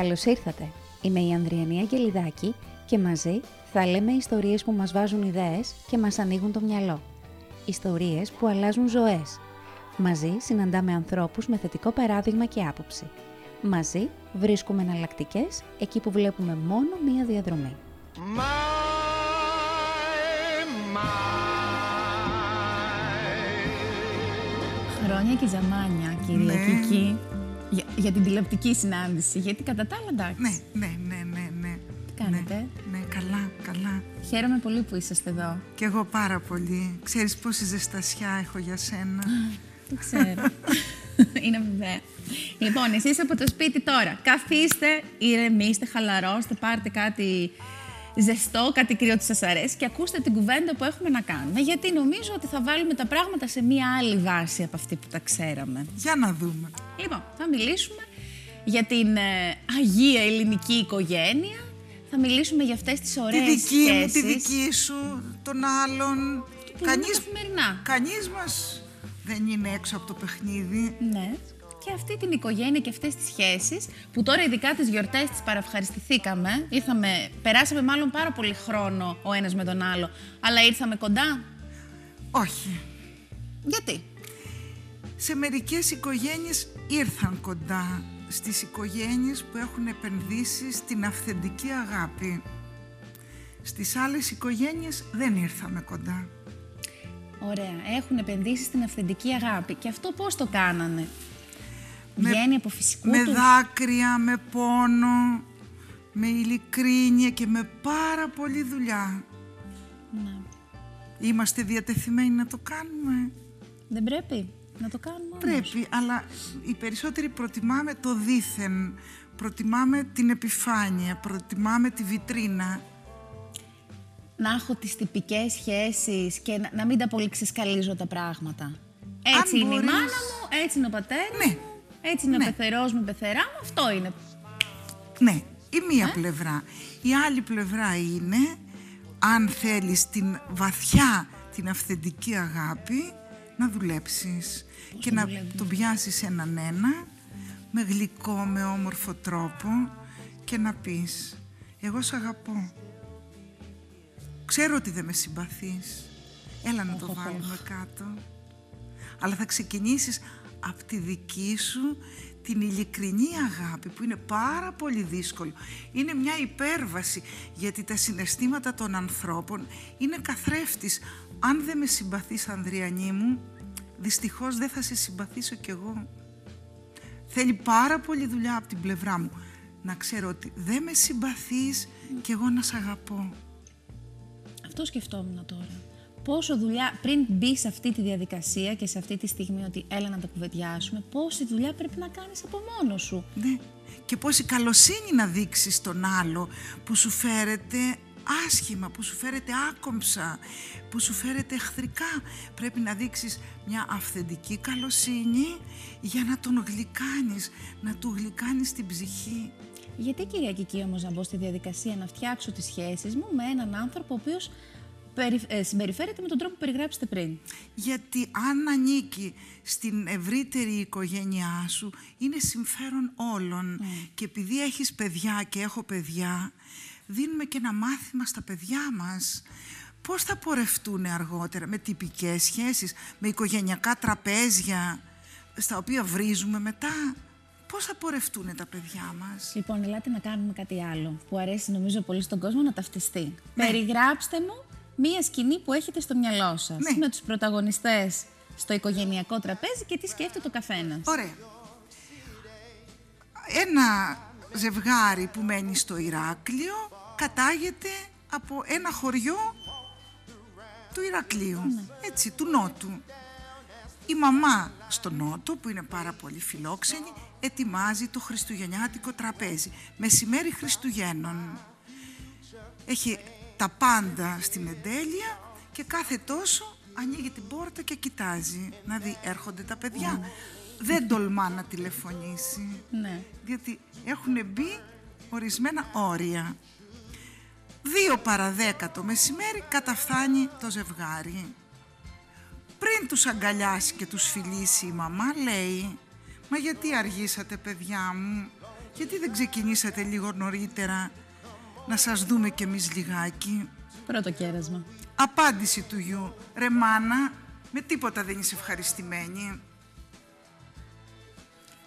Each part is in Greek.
Καλώς ήρθατε. Είμαι η Ανδριανή Αγγελιδάκη και μαζί θα λέμε ιστορίες που μας βάζουν ιδέες και μας ανοίγουν το μυαλό. Ιστορίες που αλλάζουν ζωές. Μαζί συναντάμε ανθρώπους με θετικό παράδειγμα και άποψη. Μαζί βρίσκουμε εναλλακτικές εκεί που βλέπουμε μόνο μία διαδρομή. Χρόνια και ζαμάνια, κυρία Ναι. Κική, για, για την τηλεοπτική συνάντηση. Γιατί κατά τα άλλα, εντάξει. Ναι, ναι, ναι, ναι, ναι. Τι κάνετε; Ναι, ναι, καλά, καλά. Χαίρομαι πολύ που είσαστε εδώ. Κι εγώ πάρα πολύ. Ξέρεις πόση ζεστασιά έχω για σένα. Δεν ξέρω. Είναι βέβαια. Λοιπόν, εσείς από το σπίτι τώρα. Καθίστε, ηρεμήστε, χαλαρώστε, πάρτε κάτι ζεστό, κάτι κρύο που σας αρέσει και ακούστε την κουβέντα που έχουμε να κάνουμε. Γιατί νομίζω ότι θα βάλουμε τα πράγματα σε μία άλλη βάση από αυτή που τα ξέραμε. Για να δούμε. Λοιπόν, θα μιλήσουμε για την ε, Αγία Ελληνική Οικογένεια. Θα μιλήσουμε για αυτές τις Τη ωραίες δική μου, σχέσεις. τη δική σου, των άλλων. που ζούμε καθημερινά. κανείς μας δεν είναι έξω από το παιχνίδι. Ναι. Και αυτή την οικογένεια και αυτές τις σχέσεις που τώρα ειδικά τις γιορτές τις παραευχαριστηθήκαμε. Ήρθαμε, περάσαμε μάλλον πάρα πολύ χρόνο ο ένας με τον άλλο. Αλλά ήρθαμε κοντά; Όχι. Γιατί; Σε μερικές οικογένειες ήρθαν κοντά. Στις οικογένειες που έχουν επενδύσει στην αυθεντική αγάπη. Στις άλλες οικογένειες δεν ήρθαμε κοντά. Ωραία. Έχουν επενδύσει στην αυθεντική αγάπη. Και αυτό πώς το κάνανε; Με- Βγαίνει από φυσικού με τους. δάκρυα, με πόνο, με ειλικρίνεια και με πάρα πολλή δουλειά. Ναι. Είμαστε διατεθειμένοι να το κάνουμε. Δεν πρέπει να το κάνουμε όμως. Πρέπει, αλλά οι περισσότεροι προτιμάμε το δήθεν. Προτιμάμε την επιφάνεια, προτιμάμε τη βιτρίνα. να έχω τις τυπικές σχέσεις και να, να μην τα πολύ ξεσκαλίζω τα πράγματα. Έτσι είναι μπορείς- η μάνα μου, έτσι είναι ο πατέρας Ναι. Μου, έτσι είναι Ναι. ο πεθερός μου, η πεθερά μου, αυτό είναι. Ναι, η μία Ε; πλευρά. Η άλλη πλευρά είναι, αν θέλεις την βαθιά, την αυθεντική αγάπη, να δουλέψεις και το να δουλεύεις; τον πιάσεις έναν ένα, με γλυκό, με όμορφο τρόπο και να πεις «Εγώ σ' αγαπώ. Ξέρω ότι δεν με συμπαθείς. Έλα να το Οχ, οχ, βάλουμε κάτω. Αλλά θα ξεκινήσεις από τη δική σου την ειλικρινή αγάπη που είναι πάρα πολύ δύσκολο. Είναι μια υπέρβαση γιατί τα συναισθήματα των ανθρώπων είναι καθρέφτης. Αν δεν με συμπαθείς Ανδριανή μου, δυστυχώς δεν θα σε συμπαθήσω κι εγώ. Θέλει πάρα πολύ δουλειά από την πλευρά μου. Να ξέρω ότι δεν με συμπαθείς κι εγώ να σ' αγαπώ. Αυτό σκεφτόμουν τώρα. Πόσο δουλειά, πριν μπει σε αυτή τη διαδικασία και σε αυτή τη στιγμή ότι έλα να τα κουβεντιάσουμε, πόση δουλειά πρέπει να κάνεις από μόνος σου. Ναι. Και πόση καλοσύνη να δείξεις στον άλλο που σου φέρεται άσχημα, που σου φέρεται άκομψα, που σου φέρεται εχθρικά. Πρέπει να δείξεις μια αυθεντική καλοσύνη για να τον γλυκάνεις, να του γλυκάνεις την ψυχή. Γιατί κυρία Κική όμως να μπω στη διαδικασία να φτιάξω τις σχέσεις μου με έναν άνθρωπο ο οποίος περι- ε, συμπεριφέρεται με τον τρόπο που περιγράψετε πριν. Γιατί αν ανήκει στην ευρύτερη οικογένειά σου, είναι συμφέρον όλων. Και επειδή έχεις παιδιά και έχω παιδιά, δίνουμε και ένα μάθημα στα παιδιά μας. Πώς θα πορευτούν αργότερα με τυπικές σχέσεις, με οικογενειακά τραπέζια, στα οποία βρίζουμε μετά; Πώς θα πορευτούν τα παιδιά μας; Λοιπόν, ελάτε να κάνουμε κάτι άλλο που αρέσει νομίζω πολύ στον κόσμο να ταυτιστεί. Ναι. Περιγράψτε μου μία σκηνή που έχετε στο μυαλό σας Ναι. με τους πρωταγωνιστές στο οικογενειακό τραπέζι και τι σκέφτεται ο καθένας. Ωραία. Ένα ζευγάρι που μένει στο Ηράκλειο κατάγεται από ένα χωριό του Ηρακλείου, έτσι, του Νότου. Η μαμά στο Νότο, που είναι πάρα πολύ φιλόξενη, ετοιμάζει το χριστουγεννιάτικο τραπέζι. Μεσημέρι Χριστουγέννων. Έχει τα πάντα στην εντέλεια και κάθε τόσο ανοίγει την πόρτα και κοιτάζει να δει έρχονται τα παιδιά. Δεν τολμά να τηλεφωνήσει, Ναι. διότι έχουν μπει ορισμένα όρια. Δύο παρά δέκα το μεσημέρι καταφθάνει το ζευγάρι. Πριν τους αγκαλιάσει και τους φιλήσει η μαμά λέει «Μα γιατί αργήσατε παιδιά μου, γιατί δεν ξεκινήσατε λίγο νωρίτερα; Να σας δούμε κι εμείς λιγάκι. Πρώτο κέρασμα. Απάντηση του γιου. Ρε μάνα, με τίποτα δεν είσαι ευχαριστημένη.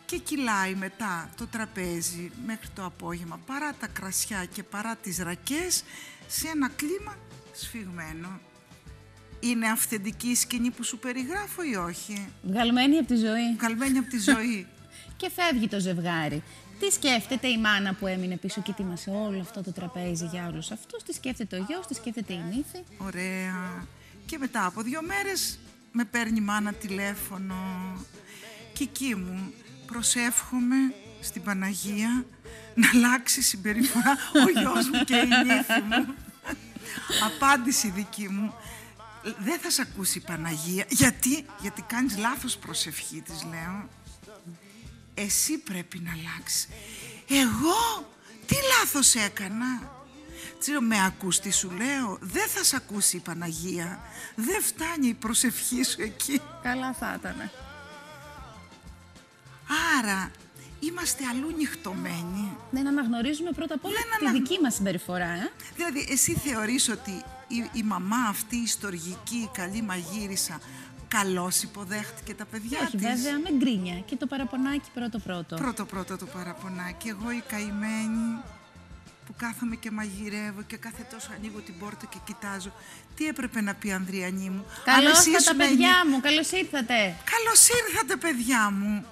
Και κυλάει μετά το τραπέζι μέχρι το απόγευμα, παρά τα κρασιά και παρά τις ρακές, σε ένα κλίμα σφιγμένο. Είναι αυθεντική η σκηνή που σου περιγράφω ή όχι; Βγαλμένη από τη ζωή. Βγαλμένη από τη ζωή. Και φεύγει το ζευγάρι. Τι σκέφτεται η μάνα που έμεινε πίσω και ετοίμασε όλο αυτό το τραπέζι για όλους αυτούς; Τι σκέφτεται ο γιος, τι σκέφτεται η νύφη; Ωραία. Και μετά από δύο μέρες με παίρνει η μάνα τηλέφωνο. Και εκεί μου προσεύχομαι στην Παναγία να αλλάξει συμπεριφορά ο γιος μου και η νύφη μου. Απάντηση δική μου. Δεν θα σε ακούσει η Παναγία. Γιατί, γιατί κάνεις λάθος προσευχή, της λέω. Εσύ πρέπει να αλλάξεις. Εγώ τι λάθος έκανα. Τσίρο, με ακούς τι σου λέω. Δεν θα σε ακούσει η Παναγία. Δεν φτάνει η προσευχή σου εκεί. Καλά θα ήταν. Άρα είμαστε αλλού νυχτωμένοι. Δεν αναγνωρίζουμε πρώτα απ' όλα Δεν τη αναγ- δική μας συμπεριφορά, ε. Δηλαδή, εσύ θεωρείς ότι η, η μαμά αυτή, η στοργική, η καλή μαγείρισα, καλώς υποδέχτηκε τα παιδιά Όχι, της. βέβαια, με γκρίνια και το παραπονάκι πρώτο-πρώτο. Πρώτο πρώτο το παραπονάκι. Εγώ η καημένη που κάθομαι και μαγειρεύω και κάθε τόσο ανοίγω την πόρτα και κοιτάζω. Τι έπρεπε να πει η Ανδριανή μου. Καλώς Αν εσύ ήρθατε, ήσουν παιδιά εννιά- μου, καλώς ήρθατε. Καλώς ήρθατε παιδιά μου.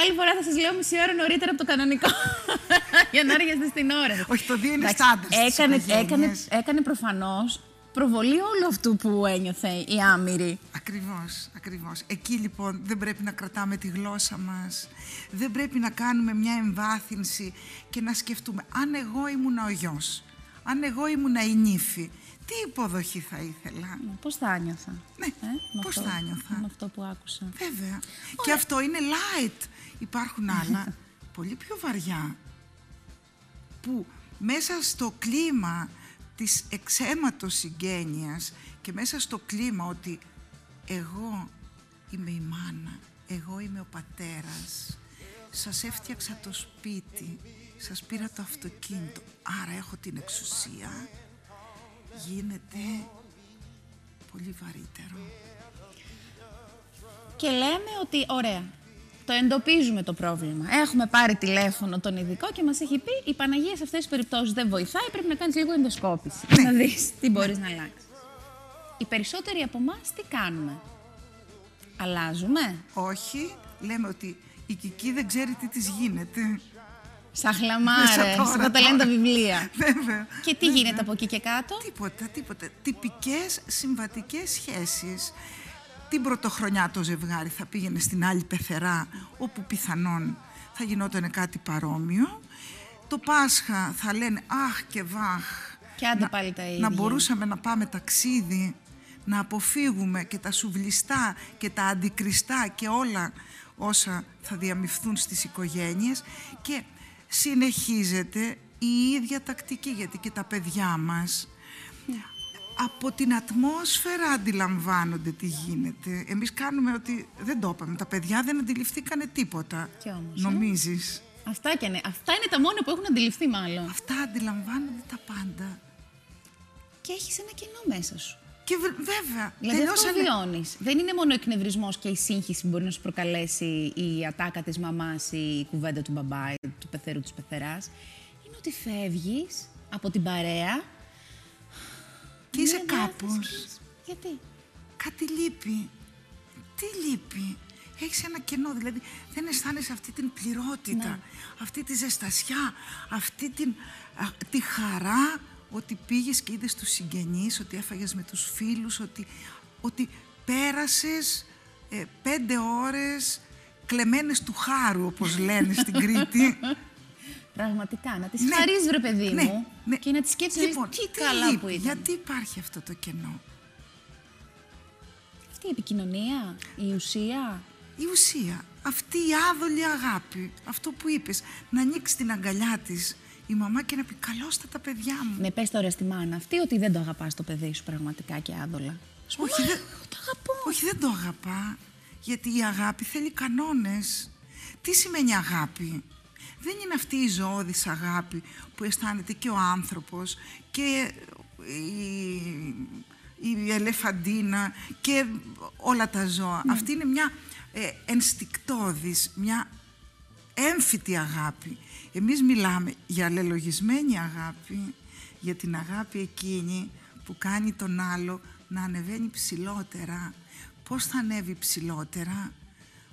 Άλλη φορά θα σας λέω μισή ώρα νωρίτερα από το κανονικό. για να έρχεστε στην ώρα. Όχι, το δύο είναι Εντάξει, στάνταρ στις Έκανε, οικογένειες. έκανε, έκανε προφανώς προβολή όλου αυτού που ένιωθε η άμυρη. Ακριβώς, ακριβώς. Εκεί λοιπόν δεν πρέπει να κρατάμε τη γλώσσα μας. Δεν πρέπει να κάνουμε μια εμβάθυνση και να σκεφτούμε αν εγώ ήμουν ο γιος, αν εγώ ήμουν η νύφη, τι υποδοχή θα ήθελα; Πώς θα άνιωθα. Ναι, με πώς αυτό- θα άνιωθα. Με αυτό που άκουσα. Βέβαια. Και αυτό είναι light. Υπάρχουν άλλα πολύ πιο βαριά που μέσα στο κλίμα της εξαίματος συγγένειας και μέσα στο κλίμα ότι εγώ είμαι η μάνα, εγώ είμαι ο πατέρας, σας έφτιαξα το σπίτι, σας πήρα το αυτοκίνητο, άρα έχω την εξουσία, γίνεται πολύ βαρύτερο. Και λέμε ότι, ωραία, το εντοπίζουμε το πρόβλημα. Έχουμε πάρει τηλέφωνο τον ειδικό και μας έχει πει: Η Παναγία σε αυτές τις περιπτώσεις δεν βοηθάει. Πρέπει να κάνεις λίγο ενδοσκόπηση. Να δεις τι μπορείς να αλλάξεις. Οι περισσότεροι από εμάς τι κάνουμε; Αλλάζουμε; Όχι, λέμε ότι η Κική δεν ξέρει τι της γίνεται. Σαν χλαμάρες. Μέσα τώρα, Θα τα λένε τα τώρα. βιβλία. Βέβαια. Και τι γίνεται από εκεί και κάτω; Τίποτα, τίποτα. Τυπικές συμβατικές σχέσεις. Την πρωτοχρονιά το ζευγάρι θα πήγαινε στην άλλη πεθερά, όπου πιθανόν θα γινόταν κάτι παρόμοιο. Το Πάσχα θα λένε αχ και βαχ. Και άντε να, πάλι τα Να ίδια. μπορούσαμε να πάμε ταξίδι, να αποφύγουμε και τα σουβλιστά και τα αντικριστά και όλα όσα θα διαμειφθούν στις οικογένειες και συνεχίζεται η ίδια τακτική γιατί και τα παιδιά μας από την ατμόσφαιρα αντιλαμβάνονται τι γίνεται. Εμείς κάνουμε ότι δεν το είπαμε. Τα παιδιά δεν αντιληφθήκανε τίποτα. Κι όμως, ε. Νομίζεις; Αυτά, και είναι. Αυτά είναι τα μόνα που έχουν αντιληφθεί, μάλλον. Αυτά αντιλαμβάνονται τα πάντα. Και έχεις ένα κενό μέσα σου. Και βε- βέβαια, Δηλαδή αυτό τελειώσανε- βιώνεις. Δεν είναι μόνο ο εκνευρισμός και η σύγχυση που μπορεί να σου προκαλέσει η ατάκα της μαμάς ή η κουβέντα του μπαμπά ή του πεθερού της πεθεράς. Είναι ότι φεύγεις από την παρέα. Και είσαι μιας διάθεση κάπως. και λες, Γιατί; Κάτι λείπει. Τι λείπει; Έχεις ένα κενό, δηλαδή δεν αισθάνεσαι αυτή την πληρότητα, Ναι. αυτή τη ζεστασιά, αυτή την, α, τη χαρά ότι πήγες και είδες τους συγγενείς, ότι έφαγες με τους φίλους, ότι, ότι πέρασες ε, πέντε ώρες κλεμμένες του χάρου, όπως λένε στην Κρήτη. Πραγματικά, να τη Ναι. χαρίζει, ρε παιδί Ναι, μου, ναι. και να τη σκέφτεσαι Λοιπόν, τι τι καλά λείπει, που ήταν. Γιατί υπάρχει αυτό το κενό; Αυτή η επικοινωνία, η ουσία. Η ουσία, αυτή η άδολη αγάπη, αυτό που είπες, να ανοίξει την αγκαλιά της η μαμά και να πει καλώς τα τα παιδιά μου. Ναι, πες τώρα στη μάνα αυτή ότι δεν το αγαπάς το παιδί σου πραγματικά και άδολα. Σου Όχι, πω, δεν- «Μα, το αγαπώ. Όχι, δεν το αγαπά, γιατί η αγάπη θέλει κανόνες. Τι σημαίνει αγάπη; Δεν είναι αυτή η ζωώδης αγάπη που αισθάνεται και ο άνθρωπος και η, η ελεφαντίνα και όλα τα ζώα. Ναι. Αυτή είναι μια ε, ενστικτόδης, μια έμφυτη αγάπη. Εμείς μιλάμε για αλληλογισμένη αγάπη, για την αγάπη εκείνη που κάνει τον άλλο να ανεβαίνει ψηλότερα. Πώς θα ανέβει ψηλότερα;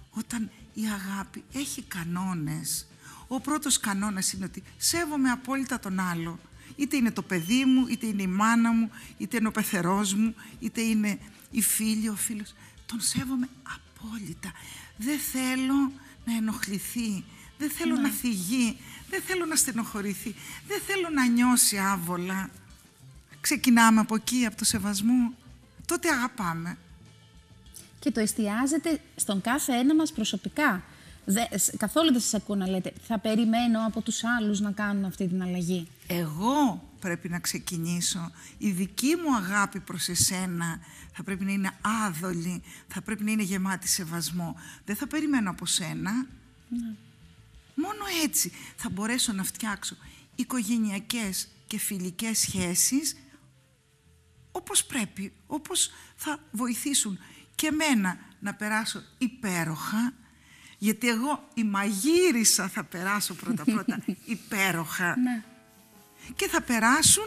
Όταν η αγάπη έχει κανόνες. Ο πρώτος κανόνας είναι ότι σέβομαι απόλυτα τον άλλο. Είτε είναι το παιδί μου, είτε είναι η μάνα μου, είτε είναι ο πεθερός μου, είτε είναι η φίλη, ο φίλος. Τον σέβομαι απόλυτα. Δεν θέλω να ενοχληθεί, δεν θέλω να θυγεί, δεν θέλω να στενοχωρηθεί, δεν θέλω να νιώσει άβολα. Ξεκινάμε από εκεί, από το σεβασμό. Τότε αγαπάμε. Και το εστιάζετε στον κάθε ένα μας προσωπικά. Δε, σ- καθόλου δεν σας ακούω να λέτε θα περιμένω από τους άλλους να κάνουν αυτή την αλλαγή. Εγώ πρέπει να ξεκινήσω. Η δική μου αγάπη προς εσένα θα πρέπει να είναι άδολη, θα πρέπει να είναι γεμάτη σεβασμό. Δεν θα περιμένω από σένα. Μόνο έτσι θα μπορέσω να φτιάξω οικογενειακές και φιλικές σχέσεις όπως πρέπει, όπως θα βοηθήσουν και μένα να περάσω υπέροχα, γιατί εγώ η μαγείρισα θα περάσω πρώτα-πρώτα υπέροχα Ναι. και θα περάσουν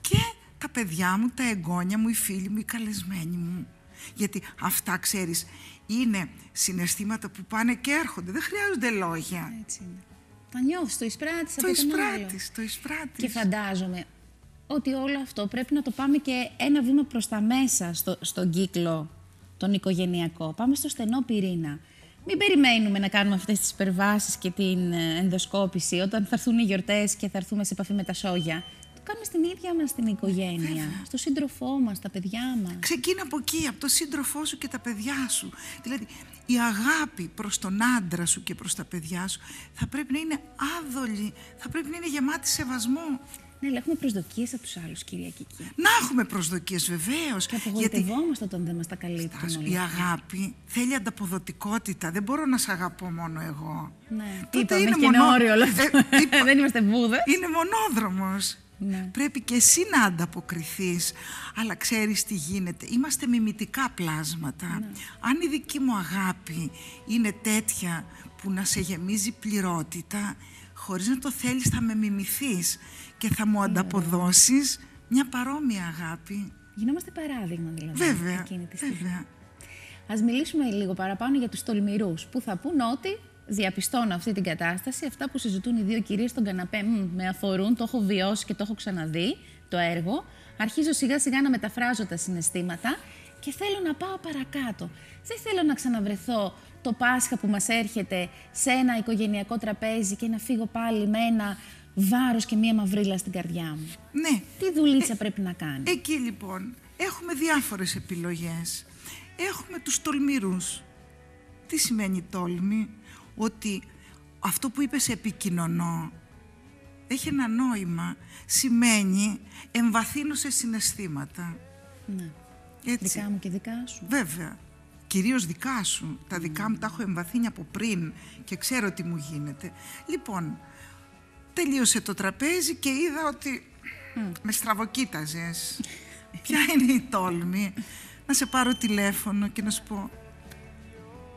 και τα παιδιά μου, τα εγγόνια μου, οι φίλοι μου, οι καλεσμένοι μου. Γιατί αυτά, ξέρεις, είναι συναισθήματα που πάνε και έρχονται. Δεν χρειάζονται λόγια. Έτσι είναι. Τα νιώθεις, το εισπράττεις Το από τον άλλο. εισπράττεις, το εισπράττεις. Και φαντάζομαι ότι όλο αυτό πρέπει να το πάμε και ένα βήμα προς τα μέσα στο, στον κύκλο τον οικογενειακό. Πάμε στο στενό πυρήνα. Μην περιμένουμε να κάνουμε αυτές τις υπερβάσεις και την ε, ενδοσκόπηση όταν θα έρθουν οι γιορτές και θα έρθουμε σε επαφή με τα σόγια. Το κάνουμε στην ίδια μας την οικογένεια, στο σύντροφό μας, τα παιδιά μας. Ξεκίνα από εκεί, από το σύντροφό σου και τα παιδιά σου. Δηλαδή, η αγάπη προς τον άντρα σου και προς τα παιδιά σου θα πρέπει να είναι άδολη, θα πρέπει να είναι γεμάτη σεβασμό. Ναι, αλλά έχουμε προσδοκίες από τους άλλους, κυρία Κική. Να έχουμε προσδοκίες βεβαίως. Και γιατί απογοητευόμαστε όταν δεν μας τα καλύπτουν Στάσου, όλα. η αγάπη θέλει ανταποδοτικότητα. Δεν μπορώ να σε αγαπώ μόνο εγώ. Ναι, Τότε είπαμε είναι και είναι μονό- όριο όλο αυτό. Ε, είπα- δεν είμαστε βούδες. Είναι μονόδρομος. Ναι. Πρέπει και εσύ να ανταποκριθείς. Αλλά ξέρεις τι γίνεται. Είμαστε μιμητικά πλάσματα. Ναι. Αν η δική μου αγάπη είναι τέτοια που να σε γεμίζει πληρότητα, χωρίς να το θέλεις θα με μιμηθείς και θα μου ανταποδώσεις μια παρόμοια αγάπη. Γινόμαστε παράδειγμα δηλαδή. Βέβαια, εκείνη τη στιγμή. βέβαια. Ας μιλήσουμε λίγο παραπάνω για τους τολμηρούς που θα πούν ότι διαπιστώνω αυτή την κατάσταση, αυτά που συζητούν οι δύο κυρίες στον καναπέ «Μμ, με αφορούν, το έχω βιώσει και το έχω ξαναδεί το έργο. Αρχίζω σιγά σιγά να μεταφράζω τα συναισθήματα και θέλω να πάω παρακάτω. Δεν θέλω να ξαναβρεθώ το Πάσχα που μας έρχεται σε ένα οικογενειακό τραπέζι και να φύγω πάλι με ένα βάρος και μία μαυρίλα στην καρδιά μου. Ναι, Τι δουλίτσα πρέπει να κάνει; Εκεί λοιπόν έχουμε διάφορες επιλογές. Έχουμε τους τολμηρούς. Τι σημαίνει τόλμη; Ότι αυτό που είπες επικοινωνώ έχει ένα νόημα. Σημαίνει εμβαθύνω σε συναισθήματα. Ναι. Έτσι. Δικά μου και δικά σου. Βέβαια. Κυρίως δικά σου. Τα δικά μου τα έχω εμβαθύνει από πριν και ξέρω τι μου γίνεται. Λοιπόν, τελείωσε το τραπέζι και είδα ότι με στραβοκοίταζες. Ποια είναι η τόλμη; Να σε πάρω τηλέφωνο και να σου πω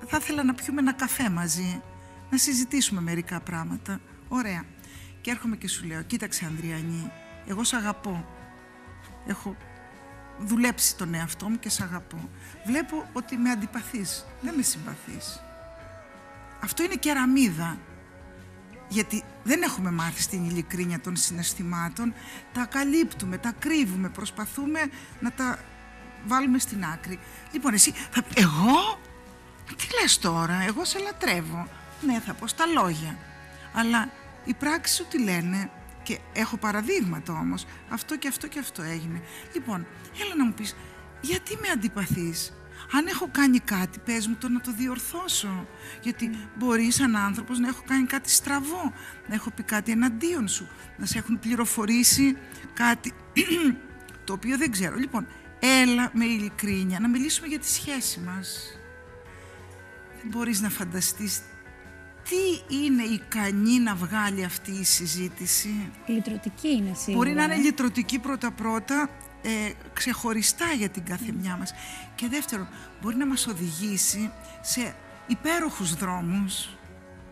θα ήθελα να πιούμε ένα καφέ μαζί, να συζητήσουμε μερικά πράγματα. Ωραία. Και έρχομαι και σου λέω, κοίταξε Ανδριανή, εγώ σ' αγαπώ. Έχω δουλέψει τον εαυτό μου και σ' αγαπώ. Βλέπω ότι με αντιπαθείς, δεν με συμπαθείς. Αυτό είναι κεραμίδα. Γιατί δεν έχουμε μάθει στην ειλικρίνεια των συναισθημάτων, τα καλύπτουμε, τα κρύβουμε, προσπαθούμε να τα βάλουμε στην άκρη. Λοιπόν, εσύ, θα... εγώ, τι λες τώρα, εγώ σε λατρεύω. Ναι, θα πω στα λόγια. Αλλά οι πράξεις σου τι λένε, και έχω παραδείγματα όμως, αυτό και αυτό και αυτό έγινε. Λοιπόν, έλα να μου πεις, γιατί με αντιπαθείς, αν έχω κάνει κάτι, πες μου το να το διορθώσω. Γιατί μπορεί σαν άνθρωπος να έχω κάνει κάτι στραβό, να έχω πει κάτι εναντίον σου, να σε έχουν πληροφορήσει κάτι το οποίο δεν ξέρω. Λοιπόν, έλα με ειλικρίνεια να μιλήσουμε για τη σχέση μας. Δεν μπορείς να φανταστείς τι είναι ικανή να βγάλει αυτή η συζήτηση. Λυτρωτική είναι σίγουρα. Μπορεί να είναι ε. λυτρωτική πρώτα-πρώτα, ε, ξεχωριστά για την κάθε μια μας. Και δεύτερον, μπορεί να μας οδηγήσει σε υπέροχους δρόμους.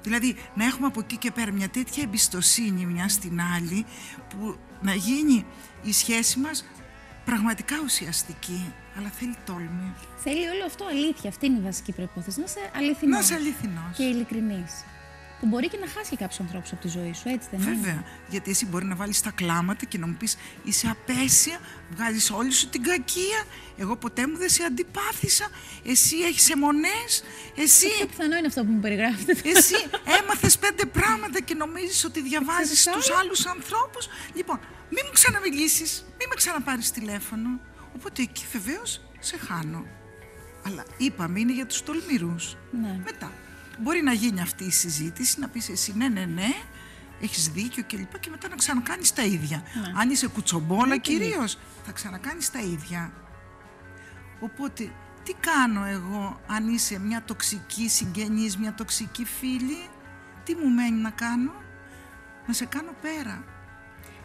Δηλαδή, να έχουμε από εκεί και πέρα μια τέτοια εμπιστοσύνη μια στην άλλη, που να γίνει η σχέση μας πραγματικά ουσιαστική, αλλά θέλει τόλμη. Θέλει όλο αυτό αλήθεια. Αυτή είναι η βασική προπόθεση. Να είσαι αληθινός. Να είσαι αληθινός. Και ειλικρινής. Που μπορεί και να χάσει και κάποιους ανθρώπους από τη ζωή σου, έτσι δεν είναι; Βέβαια, γιατί εσύ μπορεί να βάλεις τα κλάματα και να μου πεις είσαι απέσια, βγάζεις όλη σου την κακία, εγώ ποτέ μου δεν σε αντιπάθησα, εσύ έχεις αιμονές, εσύ, Πιο πιθανό είναι αυτό που μου περιγράφετε. εσύ έμαθες πέντε πράγματα και νομίζεις ότι διαβάζεις Ξέρεις τους άλλους ανθρώπους. Λοιπόν, μην μου ξαναμιλήσεις, μην με ξαναπάρεις τηλέφωνο. Οπότε εκεί βεβαίως σε χάνω. Αλλά είπαμε είναι για τους τολμηρούς. Ναι. Μετά. Μπορεί να γίνει αυτή η συζήτηση, να πεις εσύ ναι, ναι, ναι, έχεις δίκιο και λοιπά και μετά να ξανακάνεις τα ίδια. Ναι. Αν είσαι κουτσομπόλα Ναι, κυρίως, θα ξανακάνεις τα ίδια. Οπότε, τι κάνω εγώ αν είσαι μια τοξική συγγενής, μια τοξική φίλη, τι μου μένει να κάνω, να σε κάνω πέρα.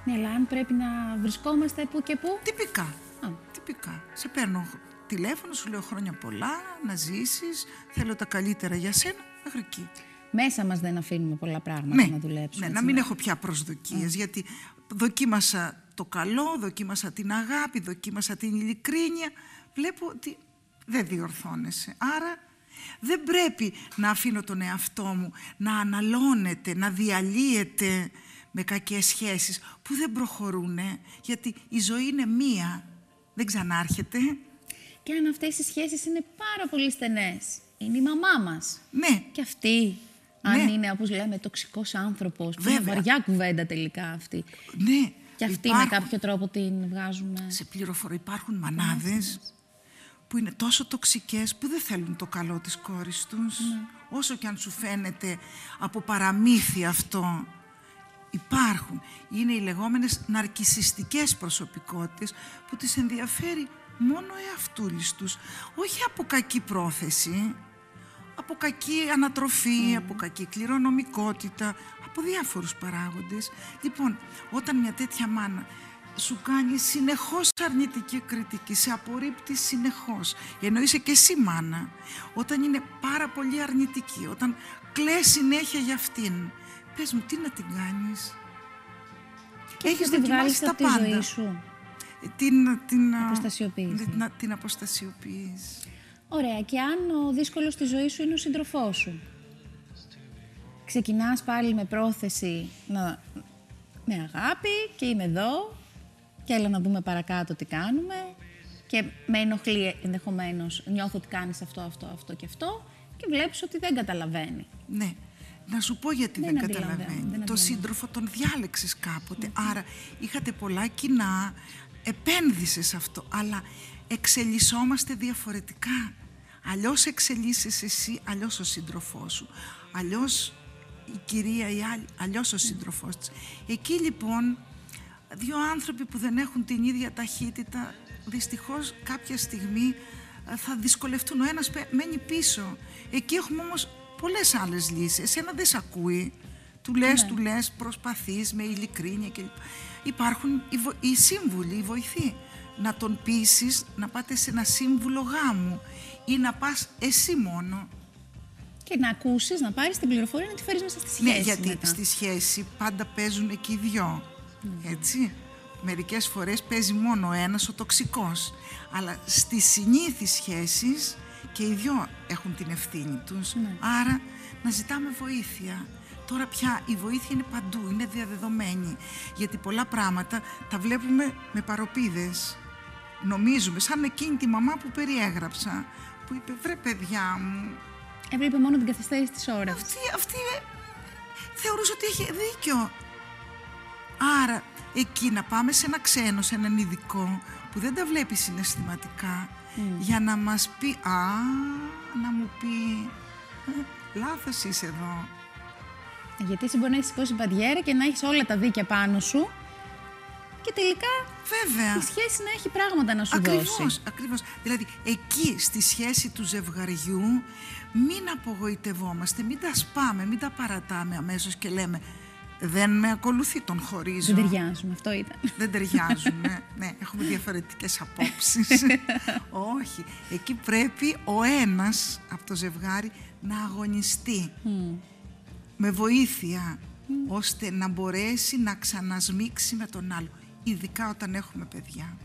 Ναι, αλλά αν πρέπει να βρισκόμαστε που και που; Τυπικά. Α. Τυπικά. Σε παίρνω τηλέφωνο, σου λέω χρόνια πολλά, να ζήσεις, θέλω τα καλύτερα για σένα, μέχρι εκεί. Μέσα μας δεν αφήνουμε πολλά πράγματα Ναι, να δουλέψουμε. ναι, να έτσι, μην ναι. έχω πια προσδοκίες, γιατί δοκίμασα το καλό, δοκίμασα την αγάπη, δοκίμασα την ειλικρίνεια, βλέπω ότι δεν διορθώνεσαι. Άρα δεν πρέπει να αφήνω τον εαυτό μου να αναλώνεται, να διαλύεται με κακές σχέσεις που δεν προχωρούν, γιατί η ζωή είναι μία, δεν ξανάρχεται. Και αν αυτές οι σχέσεις είναι πάρα πολύ στενές. Είναι η μαμά μας. Ναι, Και αυτή, αν Ναι. είναι όπως λέμε τοξικός άνθρωπος, που είναι Βέβαια. βαριά κουβέντα τελικά αυτή. ναι. Και αυτή υπάρχουν- με κάποιο τρόπο την βγάζουμε. σε πληροφορώ υπάρχουν μανάδες που είναι τόσο τοξικές που δεν θέλουν το καλό της κόρης τους. Όσο και αν σου φαίνεται από παραμύθι αυτό, υπάρχουν. Είναι οι λεγόμενες ναρκισιστικές προσωπικότητες που τις ενδιαφέρει μόνο εαυτούλης τους. Όχι από κακή πρόθεση, από κακή ανατροφή, από κακή κληρονομικότητα, από διάφορους παράγοντες. Λοιπόν, όταν μια τέτοια μάνα σου κάνει συνεχώς αρνητική κριτική, σε απορρίπτει συνεχώς, ενώ είσαι και εσύ μάνα, όταν είναι πάρα πολύ αρνητική, όταν κλαις συνέχεια για αυτήν, πες μου τι να την κάνεις; Και να τη βγάλεις από τη ζωή σου. Την, την, α, Αποστασιοποίηση. Την, την αποστασιοποίηση. Ωραία. Και αν ο δύσκολος στη ζωής σου είναι ο σύντροφός σου. Ξεκινάς πάλι με πρόθεση να... με αγάπη και είμαι εδώ και έλα να δούμε παρακάτω τι κάνουμε και με ενοχλεί ενδεχομένως νιώθω ότι κάνεις αυτό, αυτό, αυτό και αυτό και βλέπεις ότι δεν καταλαβαίνει. Ναι. Να σου πω γιατί Δεν δεν, αντιλαμβάνει, καταλαβαίνει. δεν το αντιλαμβάνει. σύντροφο τον διάλεξες κάποτε. Άρα είχατε πολλά κοινά, επένδυσες αυτό, αλλά εξελισσόμαστε διαφορετικά. Αλλιώς εξελίσσεσαι εσύ, αλλιώς ο σύντροφός σου. Αλλιώς η κυρία η άλλη, αλλιώς ο σύντροφός της. Εκεί λοιπόν, δύο άνθρωποι που δεν έχουν την ίδια ταχύτητα, δυστυχώς κάποια στιγμή ε, θα δυσκολευτούν. Ο ένας πε- μένει πίσω. Εκεί έχουμε όμως πολλές άλλες λύσεις. Εσένα δεν σε ακούει. Του λες, του λες, προσπαθείς με ειλικρίνεια κλπ. Υπάρχουν οι, βο- οι σύμβουλοι, οι βοηθοί. Να τον πείσεις να πάτε σε ένα σύμβουλο γάμου ή να πας εσύ μόνο. Και να ακούσεις, να πάρεις την πληροφορία να τη φέρεις μέσα στη σχέση Ναι, γιατί μετά. στη σχέση πάντα παίζουν και οι δυο. Έτσι. Μερικές φορές παίζει μόνο ο ένας ο τοξικός. Αλλά στις συνήθεις σχέσεις και οι δυο έχουν την ευθύνη τους. Άρα να ζητάμε βοήθεια. Τώρα πια η βοήθεια είναι παντού, είναι διαδεδομένη. Γιατί πολλά πράγματα τα βλέπουμε με παροπίδες. Νομίζουμε, σαν εκείνη τη μαμά που περιέγραψα, που είπε «Βρε παιδιά μου, Έβλεπε μόνο την καθυστέρηση της ώρας. αυτή, αυτή ε, θεωρούσε ότι έχει δίκιο. Άρα, εκεί να πάμε σε ένα ξένο, σε έναν ειδικό, που δεν τα βλέπει συναισθηματικά, για να μας πει, α, να μου πει, «Ε, λάθος είσαι εδώ. Γιατί εσύ μπορεί να έχεις σηκώσει μπαντιέρα και να έχεις όλα τα δίκαια πάνω σου και τελικά Βέβαια. η σχέση να έχει πράγματα να σου Ακριβώς, δώσει. ακριβώς. Δηλαδή, εκεί στη σχέση του ζευγαριού μην απογοητευόμαστε, μην τα σπάμε, μην τα παρατάμε αμέσως και λέμε δεν με ακολουθεί, τον χωρίζω. Δεν ταιριάζουμε, αυτό ήταν. Δεν ταιριάζουμε. ναι, έχουμε διαφορετικές απόψεις. Όχι. Εκεί πρέπει ο ένας από το ζευγάρι να αγωνιστεί με βοήθεια ώστε να μπορέσει να ξανασμίξει με τον άλλο. Ειδικά όταν έχουμε παιδιά.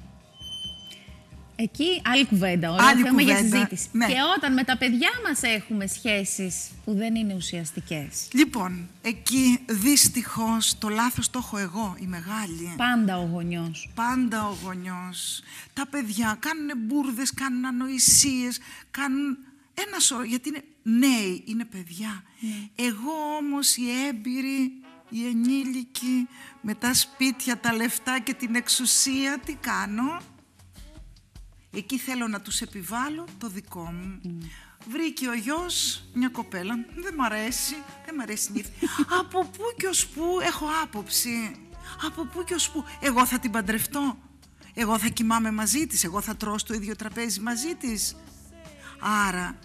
Εκεί άλλη κουβέντα, ωραίο Άλλη θέμα για κουβέντα, συζήτηση. ναι. Και όταν με τα παιδιά μας έχουμε σχέσεις που δεν είναι ουσιαστικές. Λοιπόν, εκεί δυστυχώς το λάθος το έχω εγώ, η μεγάλη. Πάντα ο γονιός. Πάντα ο γονιός. Τα παιδιά κάνουν μπουρδες, κάνουν ανοησίες, κάνουν ένα σώρο, γιατί είναι νέοι, είναι παιδιά. Εγώ όμως η έμπειρη, η ενήλικη, με τα σπίτια, τα λεφτά και την εξουσία, τι κάνω; Εκεί θέλω να τους επιβάλλω το δικό μου. Βρήκε ο γιος μια κοπέλα, δεν μ' αρέσει, δεν μ' αρέσει η νύφη. Από πού και ως πού έχω άποψη; Από πού και ως πού; Εγώ θα την παντρευτώ. Εγώ θα κοιμάμαι μαζί της. Εγώ θα τρώω στο ίδιο τραπέζι μαζί της. Άρα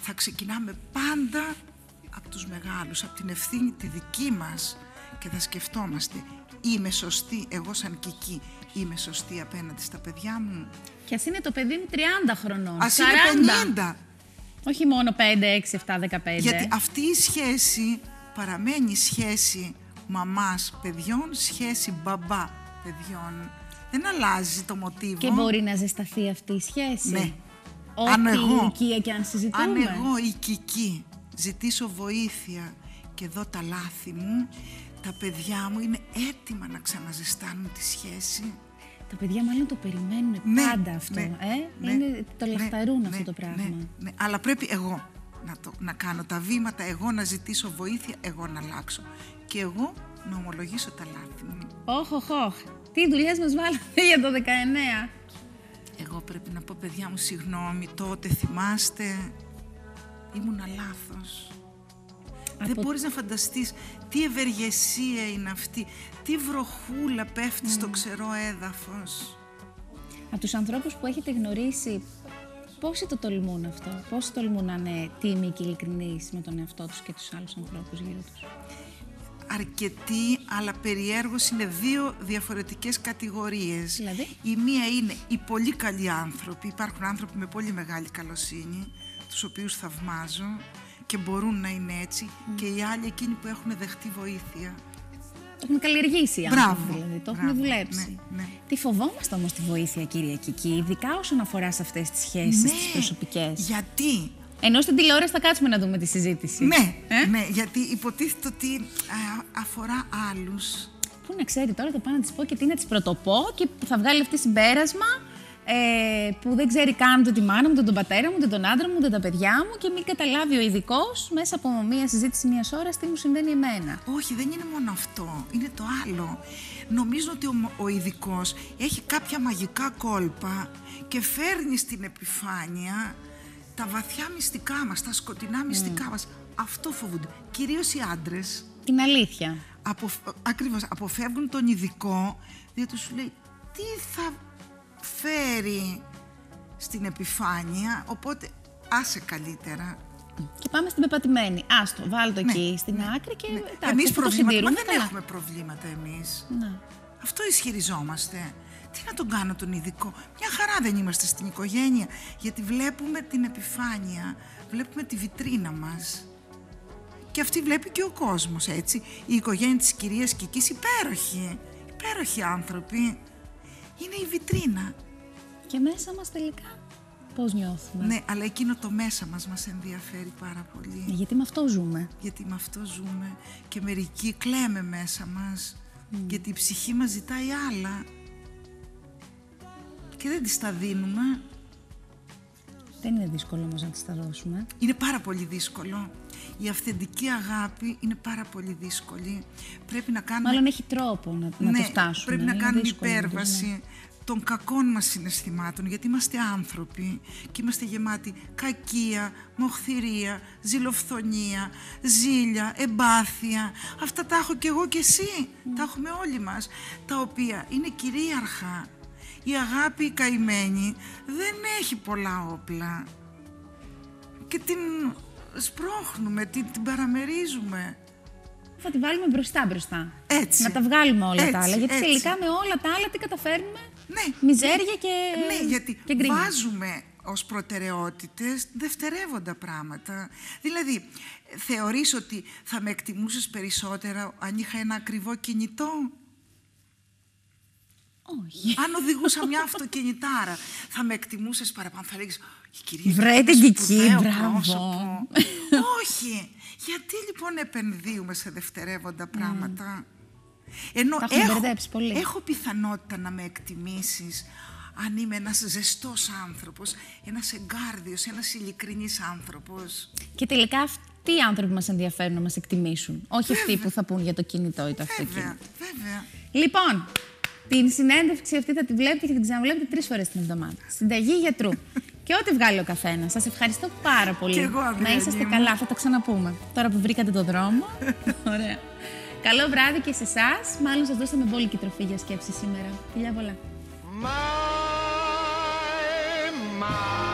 θα ξεκινάμε πάντα από τους μεγάλους, από την ευθύνη τη δική μας και θα σκεφτόμαστε είμαι σωστή εγώ σαν κική, είμαι σωστή απέναντι στα παιδιά μου. Και ας είναι το παιδί μου 30 χρονών, Ας 40. είναι 50. Όχι μόνο 5, 6, 7, 15. Γιατί αυτή η σχέση παραμένει σχέση μαμάς παιδιών, σχέση μπαμπά παιδιών. Δεν αλλάζει το μοτίβο. Και μπορεί να ζεσταθεί αυτή η σχέση. Ναι. Ό,τι Αν εγώ- ηλικία και αν συζητούμε. Αν εγώ η Κική ζητήσω βοήθεια και δω τα λάθη μου, τα παιδιά μου είναι έτοιμα να ξαναζεστάνουν τη σχέση. Τα παιδιά μάλλον το περιμένουν Ναι, πάντα αυτό. ναι, ε; ναι, είναι, το ναι, λαχταρούν ναι, αυτό το ναι, πράγμα. ναι. Αλλά πρέπει εγώ να, το, να κάνω τα βήματα, εγώ να ζητήσω βοήθεια, εγώ να αλλάξω. Και εγώ να ομολογήσω τα λάθη μου. Όχ, όχ, όχ. Τι δουλειές μας βάλατε για το 19. Εγώ πρέπει να πω, παιδιά μου, συγγνώμη, τότε θυμάστε, ήμουνα λάθος. Δεν Από- μπορείς να φανταστείς τι ευεργεσία είναι αυτή, τι βροχούλα πέφτει στο ξερό έδαφος. Από τους ανθρώπους που έχετε γνωρίσει, πόσοι το τολμούν αυτό, πόσοι τολμούν να είναι τίμοι και ειλικρινείς με τον εαυτό τους και τους άλλους ανθρώπους γύρω τους; Αρκετοί, αλλά περιέργως είναι δύο διαφορετικές κατηγορίες. Δηλαδή; Η μία είναι οι πολύ καλοί άνθρωποι, υπάρχουν άνθρωποι με πολύ μεγάλη καλοσύνη, τους οποίους θαυμάζω και μπορούν να είναι έτσι, και οι άλλοι εκείνοι που έχουν δεχτεί βοήθεια. Το έχουν καλλιεργήσει οι άνθρωποι, Μπράβο, δηλαδή. Το μπράβο, έχουν δουλέψει. ναι, ναι. Τι φοβόμαστε όμως τη βοήθεια, κυρία Κική, ειδικά όσον αφορά σε αυτές τις σχέσεις, Ναι, τις προσωπικές. Γιατί; Ενώ στην τηλεόραση θα κάτσουμε να δούμε τη συζήτηση. Ναι, Ε; ναι, γιατί υποτίθεται ότι α, αφορά άλλους. Πού να ξέρει τώρα, το πάω να της πω και τι να της πρωτοπώ και θα βγάλει αυτή συμπέρασμα ε, που δεν ξέρει καν ούτε τη μάνα μου, ούτε τον πατέρα μου, ούτε τον άντρα μου, ούτε τα παιδιά μου και μην καταλάβει ο ειδικός μέσα από μία συζήτηση μία ώρας τι μου συμβαίνει εμένα. Όχι, δεν είναι μόνο αυτό. Είναι το άλλο. Νομίζω ότι ο, ο ειδικός έχει κάποια μαγικά κόλπα και φέρνει στην επιφάνεια τα βαθιά μυστικά μας, τα σκοτεινά μυστικά μας. Αυτό φοβούνται. Κυρίως οι άντρες. Την αλήθεια. Αποφ... Ακριβώς, αποφεύγουν τον ειδικό, διότι σου λέει τι θα φέρει στην επιφάνεια, οπότε άσε καλύτερα. Και πάμε στην πεπατημένη. Άστο, βάλ το Ναι, εκεί στην ναι, άκρη και ναι. εντάξει, εμείς αφού το προβλήματα, μα συντηρούμε, δεν καλά. έχουμε προβλήματα εμείς. Ναι. Αυτό ισχυριζόμαστε. Τι να τον κάνω τον ειδικό; Μια χαρά δεν είμαστε στην οικογένεια, γιατί βλέπουμε την επιφάνεια, βλέπουμε τη βιτρίνα μας. Και αυτή βλέπει και ο κόσμος, έτσι. Η οικογένεια της κυρίας Κικής υπέροχη. Υπέροχοι άνθρωποι. Είναι η βιτρίνα. Και μέσα μας τελικά πώς νιώθουμε; Ναι, αλλά εκείνο το μέσα μας μας ενδιαφέρει πάρα πολύ. Γιατί με αυτό ζούμε. γιατί με αυτό ζούμε και μερικοί κλαίμε μέσα μας γιατί η ψυχή μας ζητάει άλλα και δεν τις τα δίνουμε. Δεν είναι δύσκολο όμως να τις τα δώσουμε. Είναι πάρα πολύ δύσκολο. Η αυθεντική αγάπη είναι πάρα πολύ δύσκολη. Πρέπει να κάνουμε... Μάλλον έχει τρόπο να, να ναι, το φτάσουμε. πρέπει να Είναι κάνουμε δύσκολο να το υπέρβαση. των κακών μας συναισθημάτων, γιατί είμαστε άνθρωποι και είμαστε γεμάτοι κακία, μοχθηρία, ζηλοφθονία, ζήλια, εμπάθεια. Αυτά τα έχω κι εγώ κι εσύ, τα έχουμε όλοι μας, τα οποία είναι κυρίαρχα. Η αγάπη η καημένη δεν έχει πολλά όπλα και την σπρώχνουμε, την, την παραμερίζουμε. Θα τη βάλουμε μπροστά μπροστά. Έτσι. Να τα βγάλουμε όλα Έτσι, τα άλλα. Γιατί έτσι. τελικά με όλα τα άλλα τι καταφέρνουμε; Ναι. Μιζέρια και. Ναι, γιατί και γκρίνια. βάζουμε ως προτεραιότητες δευτερεύοντα πράγματα. Δηλαδή, θεωρείς ότι θα με εκτιμούσες περισσότερα αν είχα ένα ακριβό κινητό; Όχι. Αν οδηγούσα μια αυτοκινητάρα, θα με εκτιμούσες παραπάνω. Θα λέγεις, η κυρία Βρε είναι την Κική, σπουδαίο μπράβο. πρόσωπο». Όχι. Γιατί λοιπόν επενδύουμε σε δευτερεύοντα πράγματα; Ενώ Τα έχουμε έχω, μπερδέψει πολύ. έχω πιθανότητα να με εκτιμήσεις αν είμαι ένας ζεστός άνθρωπος, ένας εγκάρδιος, ένας ειλικρινής άνθρωπος. Και τελικά αυτοί οι άνθρωποι μας ενδιαφέρουν να μας εκτιμήσουν. Όχι αυτοί που θα πούν για το κινητό ή το αυτοκίνητο. Βέβαια, βέβαια. Λοιπόν, την συνέντευξη αυτή θα τη βλέπετε και την ξαναβλέπετε τρεις φορές την εβδομάδα. Συνταγή γιατρού. και ό,τι βγάλει ο καθένας. Σας ευχαριστώ πάρα πολύ. Κι εγώ, να Αδριανή είσαστε μου. καλά, θα τα ξαναπούμε. Τώρα που βρήκατε τον δρόμο. Ωραία. Καλό βράδυ και σε εσάς. Μάλλον σας δώσαμε μπόλικη τροφή για σκέψη σήμερα. Φιλιά πολλά. My, my.